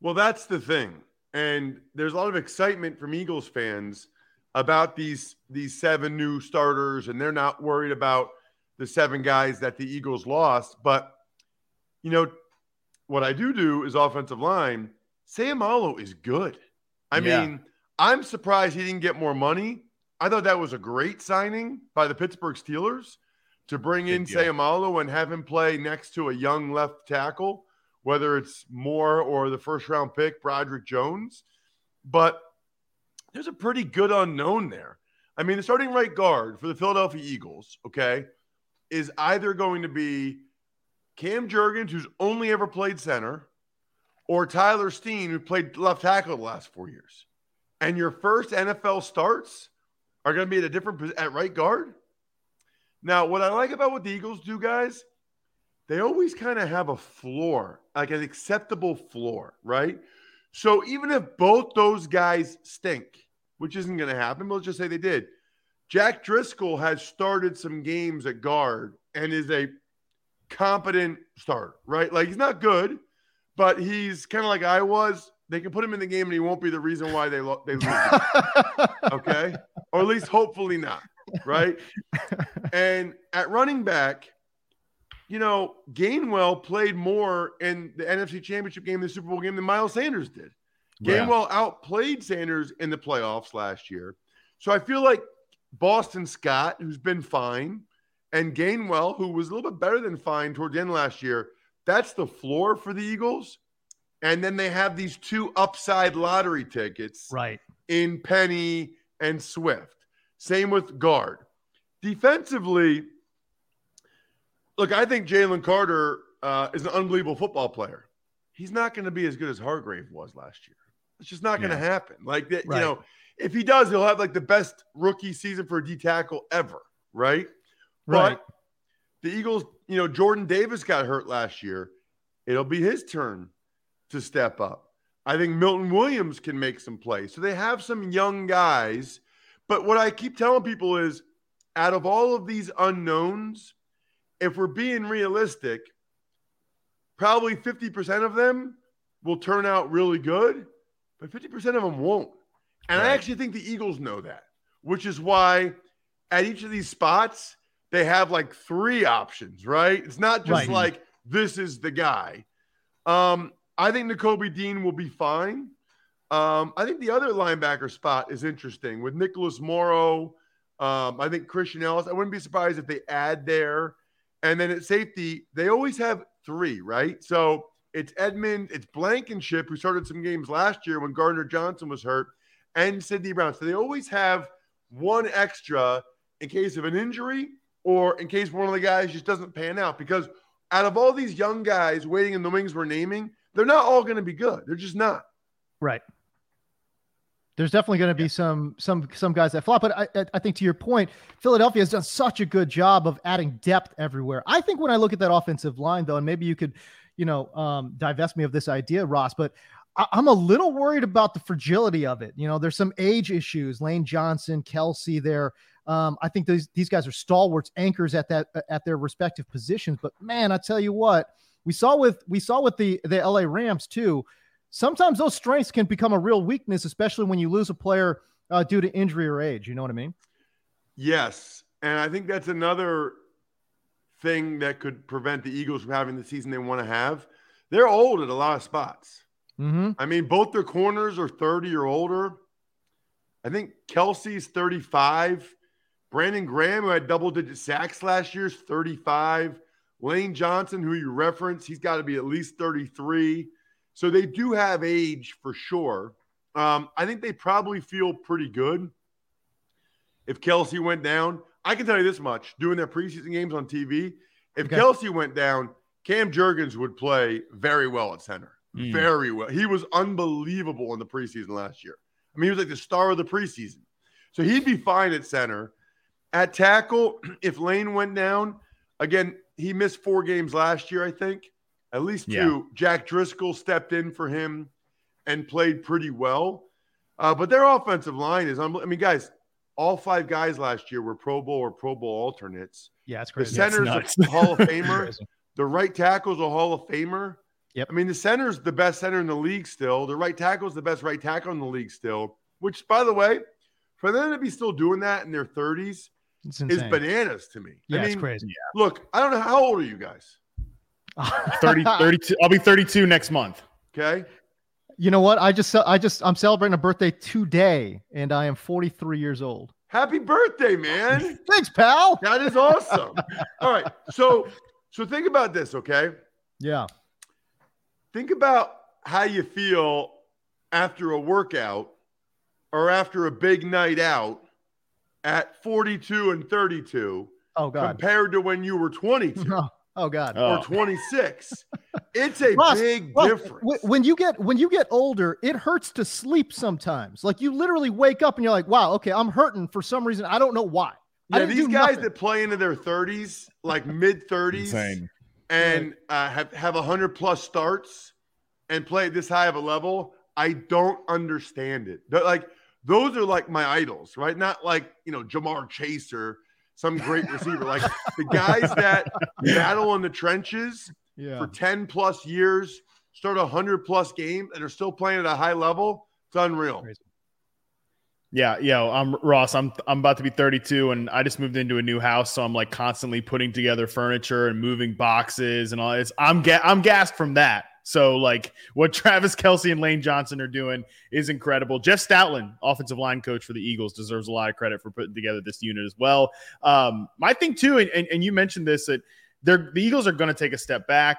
[SPEAKER 9] well that's the thing and there's a lot of excitement from eagles fans about these these seven new starters and they're not worried about the seven guys that the eagles lost. But you know what i do do is offensive line. Seumalo is good. I yeah. mean i'm surprised he didn't get more money. I thought that was a great signing by the Pittsburgh Steelers to bring in Seumalo and have him play next to a young left tackle, whether it's Moore or the first round pick, Broderick Jones. But there's a pretty good unknown there. I mean, the starting right guard for the Philadelphia Eagles, okay, is either going to be Cam Jurgens, who's only ever played center, or Tyler Steen, who played left tackle the last four years. And your first NFL starts are going to be at a different at right guard. Now, what I like about what the Eagles do, guys, they always kind of have a floor, like an acceptable floor, right? So even if both those guys stink, which isn't going to happen, but let's just say they did. Jack Driscoll has started some games at guard and is a competent starter, right? Like he's not good, but he's kind of like I was they can put him in the game and he won't be the reason why they lo- they lose. okay, or at least hopefully not. Right. and at running back, you know, Gainwell played more in the NFC Championship game, the Super Bowl game, than Miles Sanders did. Gainwell yeah. outplayed Sanders in the playoffs last year. So I feel like Boston Scott, who's been fine, and Gainwell, who was a little bit better than fine toward the end last year, that's the floor for the Eagles. And then they have these two upside lottery tickets
[SPEAKER 2] right
[SPEAKER 9] in Penny and Swift. Same with guard. Defensively, look, I think Jalen Carter uh, is an unbelievable football player. He's not going to be as good as Hargrave was last year. It's just not going to yeah. happen. Like that, right. you know, if he does, he'll have like the best rookie season for a D tackle ever, right?
[SPEAKER 2] Right. But
[SPEAKER 9] the Eagles, you know, Jordan Davis got hurt last year. It'll be his turn to step up. I think Milton Williams can make some plays. So they have some young guys. But what I keep telling people is out of all of these unknowns, if we're being realistic, probably 50% of them will turn out really good, but 50% of them won't. And I actually think the Eagles know that, which is why at each of these spots, they have like three options, right? It's not just
[SPEAKER 2] Right.
[SPEAKER 9] like this is the guy. Um, I think Nakobe Dean will be fine. Um, I think the other linebacker spot is interesting with Nicholas Morrow. Um, I think Christian Ellis. I wouldn't be surprised if they add there. And then at safety, they always have three, right? So it's Edmund, it's Blankenship, who started some games last year when Gardner Johnson was hurt, and Sydney Brown. So they always have one extra in case of an injury or in case one of the guys just doesn't pan out. Because out of all these young guys waiting in the wings we're naming, they're not all going to be good. They're just not.
[SPEAKER 2] Right. There's definitely going to be some some some guys that flop, but I I- think to your point, Philadelphia has done such a good job of adding depth everywhere. I think when I look at that offensive line, though, and maybe you could, you know, um, divest me of this idea, Ross, but I, I'm a little worried about the fragility of it. You know, there's some age issues. Lane Johnson, Kelce, there. Um, I think these these guys are stalwarts, anchors at that at their respective positions. But man, I tell you what, we saw with we saw with the the LA Rams too sometimes those strengths can become a real weakness, especially when you lose a player uh, due to injury or age. You know what I mean?
[SPEAKER 9] Yes. And I think that's another thing that could prevent the Eagles from having the season they want to have. They're old at a lot of spots.
[SPEAKER 2] Mm-hmm.
[SPEAKER 9] I mean, both their corners are 30 or older. I think Kelce's 35. Brandon Graham, who had double digit sacks last year, is 35. Lane Johnson, who you referenced, he's got to be at least 33. So they do have age for sure. Um, I think they probably feel pretty good if Kelce went down. I can tell you this much doing their preseason games on TV, if
[SPEAKER 2] Okay.
[SPEAKER 9] Kelce went down, Cam Jurgens would play very well at center.
[SPEAKER 6] Mm.
[SPEAKER 9] Very well. He was unbelievable in the preseason last year. I mean, he was like the star of the preseason. So he'd be fine at center. At tackle, if Lane went down, again, he missed four games last year, I think. At least two.
[SPEAKER 6] Yeah.
[SPEAKER 9] Jack Driscoll stepped in for him and played pretty well. Uh, but their offensive line is, unbel- I mean, guys, all five guys last year were Pro Bowl or Pro Bowl alternates.
[SPEAKER 2] Yeah, it's crazy.
[SPEAKER 9] The center's
[SPEAKER 6] nuts.
[SPEAKER 9] a Hall of Famer. The right tackle's a Hall of Famer.
[SPEAKER 2] Yep.
[SPEAKER 9] I mean, the center's the best center in the league still. The right tackle's the best right tackle in the league still, which, by the way, for them to be still doing that in their 30s is bananas to me.
[SPEAKER 2] yeah,
[SPEAKER 9] I mean,
[SPEAKER 2] it's crazy.
[SPEAKER 9] look, I don't know. How old are you guys?
[SPEAKER 6] 30, 32. I'll be 32 next month.
[SPEAKER 9] Okay.
[SPEAKER 2] You know what? I just I just I'm celebrating a birthday today, and I am 43 years old.
[SPEAKER 9] Happy birthday, man.
[SPEAKER 2] Thanks, pal.
[SPEAKER 9] That is awesome. All right. So, so think about this, okay?
[SPEAKER 2] Yeah.
[SPEAKER 9] Think about how you feel after a workout or after a big night out at 42 and 32
[SPEAKER 2] Oh God.
[SPEAKER 9] compared to when you were 22
[SPEAKER 2] Oh, oh God.
[SPEAKER 6] Oh.
[SPEAKER 9] or 26. It's a
[SPEAKER 2] Ross,
[SPEAKER 9] big
[SPEAKER 2] Ross,
[SPEAKER 9] difference.
[SPEAKER 2] When you get when you get older, it hurts to sleep sometimes. Like you literally wake up and you're like, "Wow, okay, I'm hurting for some reason. I don't know why."
[SPEAKER 9] Yeah, these guys
[SPEAKER 2] nothing.
[SPEAKER 9] that play into their 30s, like mid 30s, and uh, have have 100 plus starts and play at this high of a level, I don't understand it. They're like those are like my idols, right? Not like you know Ja'Marr Chase or some great receiver. Like the guys that battle in the trenches
[SPEAKER 2] Yeah.
[SPEAKER 9] for 10 plus years, start a 100 plus games, and are still playing at a high level. It's unreal.
[SPEAKER 2] Crazy.
[SPEAKER 6] Yeah, yeah. I'm Ross. I'm I'm about to be 32, and I just moved into a new house, so I'm like constantly putting together furniture and moving boxes and all. It's I'm ga- I'm gassed from that. So like what Travis Kelce and Lane Johnson are doing is incredible. Jeff Stoutland, offensive line coach for the Eagles, deserves a lot of credit for putting together this unit as well. Um, my thing too, and, and, and you mentioned this that the Eagles are going to take a step back.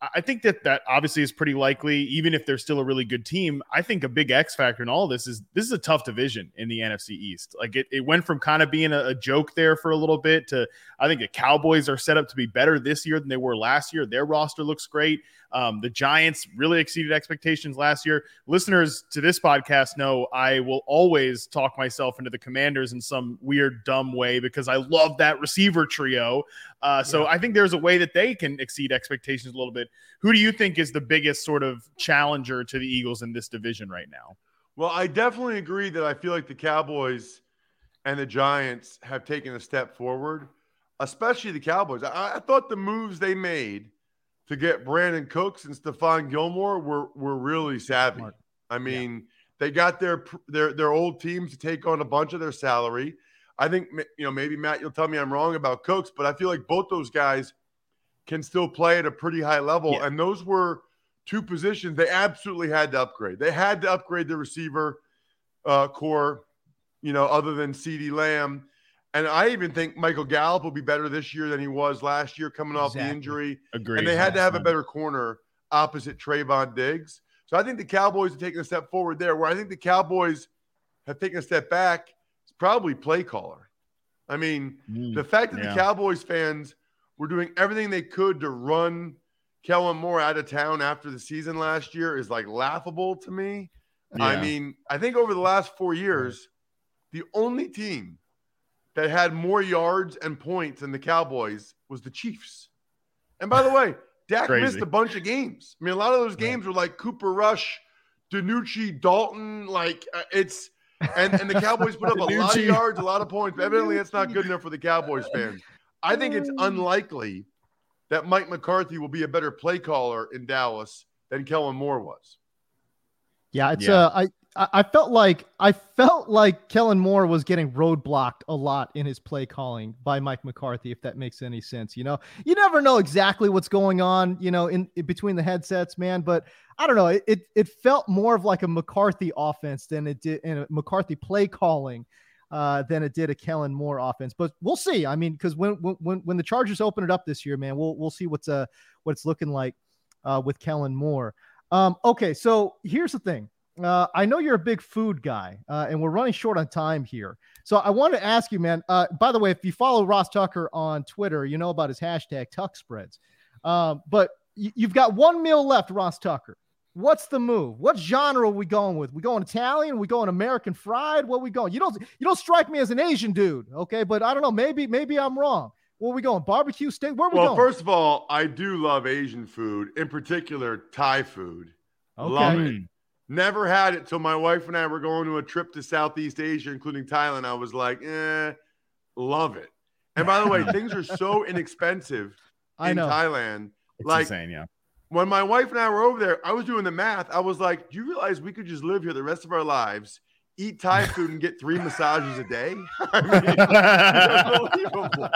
[SPEAKER 6] I- I think that that obviously is pretty likely, even if they're still a really good team. I think a big X factor in all of this is this is a tough division in the NFC East. Like it, it went from kind of being a, a joke there for a little bit to I think the Cowboys are set up to be better this year than they were last year. Their roster looks great. Um, the Giants really exceeded expectations last year. Listeners to this podcast know I will always talk myself into the Commanders in some weird, dumb way because I love that receiver trio. Uh, so I think there's a way that they can exceed expectations a little bit. Who do you think is the biggest sort of challenger to the Eagles in this division right now?
[SPEAKER 9] Well, I definitely agree that I feel like the Cowboys and the Giants have taken a step forward, especially the Cowboys. I, I thought the moves they made to get Brandin Cooks and Stephon Gilmore were were really savvy. Smart. I mean, yeah. they got their their their old teams to take on a bunch of their salary. I think you know maybe Matt, you'll tell me I'm wrong about Cooks, but I feel like both those guys can still play at a pretty high level, yeah. and those were two positions they absolutely had to upgrade. They had to upgrade the receiver uh, corps, you know, other than CeeDee Lamb. And I even think Michael Gallup will be better this year than he was last year coming off the injury.
[SPEAKER 6] Agreed.
[SPEAKER 9] And they had to have a better corner opposite Trevon Diggs. So I think the Cowboys are taking a step forward there. Where I think the Cowboys have taken a step back is probably play caller. I mean, mm, the fact that yeah. the Cowboys fans were doing everything they could to run Kellen Moore out of town after the season last year is like laughable to me. Yeah. I mean, I think over the last four years, the only team that had more yards and points than the Cowboys was the Chiefs. And by the way, Dak Crazy. missed a bunch of games. I mean, a lot of those games were like Cooper Rush, DiNucci, Dalton. Like uh, it's and, and the Cowboys put up a lot of yards, a lot of points. But evidently, it's not good enough for the Cowboys fans. I think it's unlikely that Mike McCarthy will be a better play caller in Dallas than Kellen Moore was.
[SPEAKER 2] Yeah, it's yeah. uh I I felt like I felt like Kellen Moore was getting roadblocked a lot in his play calling by Mike McCarthy, if that makes any sense. You know, you never know exactly what's going on, you know, in, in between the headsets, man. But I don't know, it, it, it felt more of like a McCarthy offense than it did in a McCarthy play calling uh, than it did a Kellen Moore offense. But we'll see. I mean, because when when when the Chargers open it up this year, man, we'll we'll see what's uh what it's looking like uh, with Kellen Moore. Um, okay, so here's the thing. Uh, I know you're a big food guy, uh, and we're running short on time here. So I want to ask you, man. Uh, by the way, if you follow Ross Tucker on Twitter, you know about his hashtag Tuck Spreads. Um, but y- you've got one meal left, Ross Tucker. What's the move? What genre are we going with? We going Italian? We going American fried? What we going? You don't you don't strike me as an Asian dude, okay? But I don't know. Maybe maybe I'm wrong. Where we going? Barbecue steak? Where we
[SPEAKER 9] well,
[SPEAKER 2] going?
[SPEAKER 9] Well, first of all, I do love Asian food, in particular Thai food. Okay. Love it. Never had it till my wife and I were going to a trip to Southeast Asia, including Thailand. I was like, eh, love it. And by the way, things are so inexpensive in Thailand.
[SPEAKER 6] It's
[SPEAKER 9] like,
[SPEAKER 6] insane, yeah.
[SPEAKER 9] When my wife and I were over there, I was doing the math. I was like, do you realize we could just live here the rest of our lives eat Thai food and get three massages a day? I mean, unbelievable.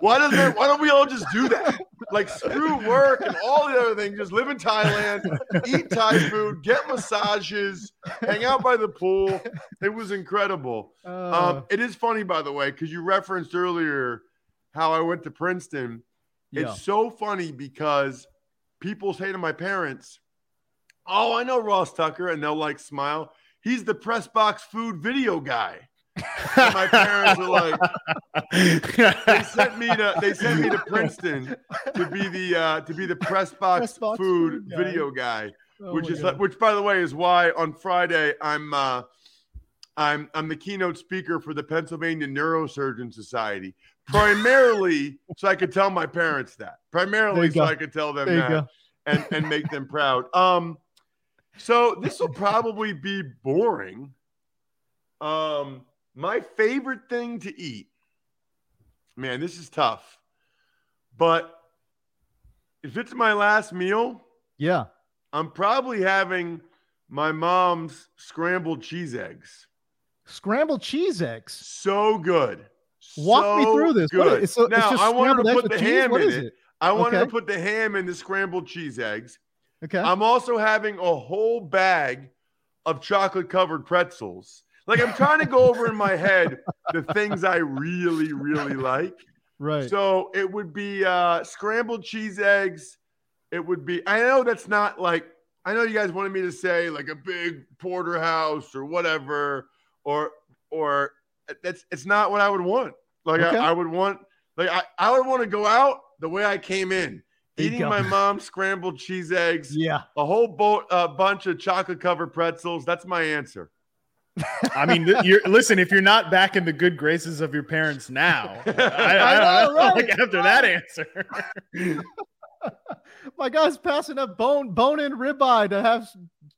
[SPEAKER 9] Why doesn't why don't we all just do that? Like screw work and all the other things. Just live in Thailand, eat Thai food, get massages, hang out by the pool. It was incredible. Uh, um, it is funny, by the way, because you referenced earlier how I went to Princeton. Yeah. It's so funny because people say to my parents, Oh, I know Ross Tucker, and they'll like smile he's the press box food video guy. And my parents were like, they sent me to they sent me to Princeton to be the uh, to be the press box, press box food, food guy. video guy, oh which is God. which by the way is why on Friday I'm uh, I'm I'm the keynote speaker for the Pennsylvania Neurosurgeon Society, primarily so I could tell my parents that, primarily so go. I could tell them there that, and and make them proud. Um, so this will probably be boring. Um, my favorite thing to eat, man, this is tough, but if it's my last meal,
[SPEAKER 2] yeah,
[SPEAKER 9] I'm probably having my mom's scrambled cheese eggs.
[SPEAKER 2] Scrambled cheese eggs,
[SPEAKER 9] so good.
[SPEAKER 2] Walk
[SPEAKER 9] so
[SPEAKER 2] me through this.
[SPEAKER 9] Good.
[SPEAKER 2] It's,
[SPEAKER 9] now I wanted to put the
[SPEAKER 2] cheese?
[SPEAKER 9] ham
[SPEAKER 2] what
[SPEAKER 9] in
[SPEAKER 2] it.
[SPEAKER 9] it. I wanted
[SPEAKER 2] okay.
[SPEAKER 9] to put the ham in the scrambled cheese eggs.
[SPEAKER 2] Okay.
[SPEAKER 9] I'm also having a whole bag of chocolate covered pretzels. Like I'm trying to go over in my head the things I really, really like.
[SPEAKER 2] Right.
[SPEAKER 9] So it would be uh, scrambled cheese eggs. It would be, I know that's not like, I know you guys wanted me to say like a big porterhouse or whatever, or, or that's, it's not what I would want. Like okay. I, I would want, like I, I would want to go out the way I came in eating my mom's scrambled cheese eggs.
[SPEAKER 2] Yeah.
[SPEAKER 9] A whole boat, a bunch of chocolate covered pretzels. That's my answer.
[SPEAKER 6] I mean, you're listen. If you're not back in the good graces of your parents now, I, I, I know. Right. Like after that answer,
[SPEAKER 2] my guy's passing up bone bone in ribeye to have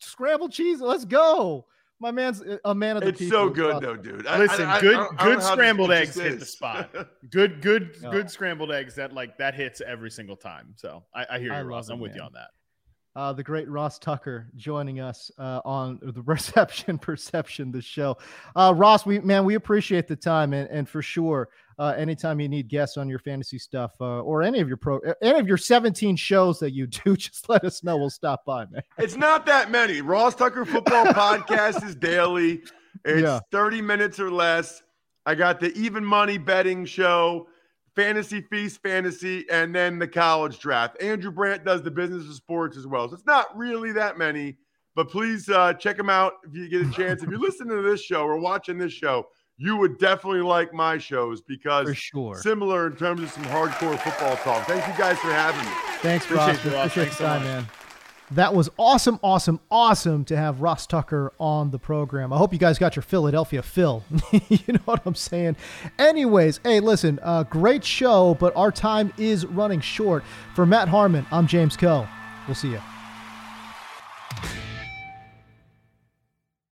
[SPEAKER 2] scrambled cheese. Let's go. My man's a man of the
[SPEAKER 9] It's
[SPEAKER 2] people.
[SPEAKER 9] so good
[SPEAKER 2] well.
[SPEAKER 9] though, dude. I-
[SPEAKER 6] Listen,
[SPEAKER 9] I- I-
[SPEAKER 6] good
[SPEAKER 9] I
[SPEAKER 6] good scrambled eggs hit the spot. Good, good,
[SPEAKER 2] No.
[SPEAKER 6] good scrambled eggs. That like that hits every single time. So I, I hear you,
[SPEAKER 2] I
[SPEAKER 6] Ross.
[SPEAKER 2] love
[SPEAKER 6] I'm
[SPEAKER 2] it,
[SPEAKER 6] with you on that.
[SPEAKER 2] Uh, the great Ross Tucker joining us uh, on the Reception Perception, the show. Uh, Ross, we man, we appreciate the time, and, and for sure, uh, anytime you need guests on your fantasy stuff uh, or any of your pro, any of your 17 shows that you do, just let us know. We'll stop by, man.
[SPEAKER 9] It's not that many. Ross Tucker Football Podcast is daily. It's
[SPEAKER 2] Yeah.
[SPEAKER 9] 30 minutes or less. I got the even money betting show, Fantasy Feast Fantasy, and then the college draft. Andrew Brandt does the business of sports as well. So it's not really that many, but please uh, check them out if you get a chance. if you're listening to this show or watching this show, you would definitely like my shows because
[SPEAKER 2] For sure.
[SPEAKER 9] similar in terms of some hardcore football talk. Thank you guys for having me.
[SPEAKER 2] Thanks,
[SPEAKER 6] Appreciate
[SPEAKER 2] Ross.
[SPEAKER 6] you, Ross.
[SPEAKER 2] Appreciate
[SPEAKER 6] Thanks
[SPEAKER 2] the
[SPEAKER 6] so
[SPEAKER 2] time,
[SPEAKER 6] much.
[SPEAKER 2] man that was awesome, awesome, awesome to have Ross Tucker on the program. I hope you guys got your Philadelphia fill. you know what I'm saying? Anyways, hey, listen, uh, great show, but our time is running short. For Matt Harmon, I'm James Koh. We'll see you.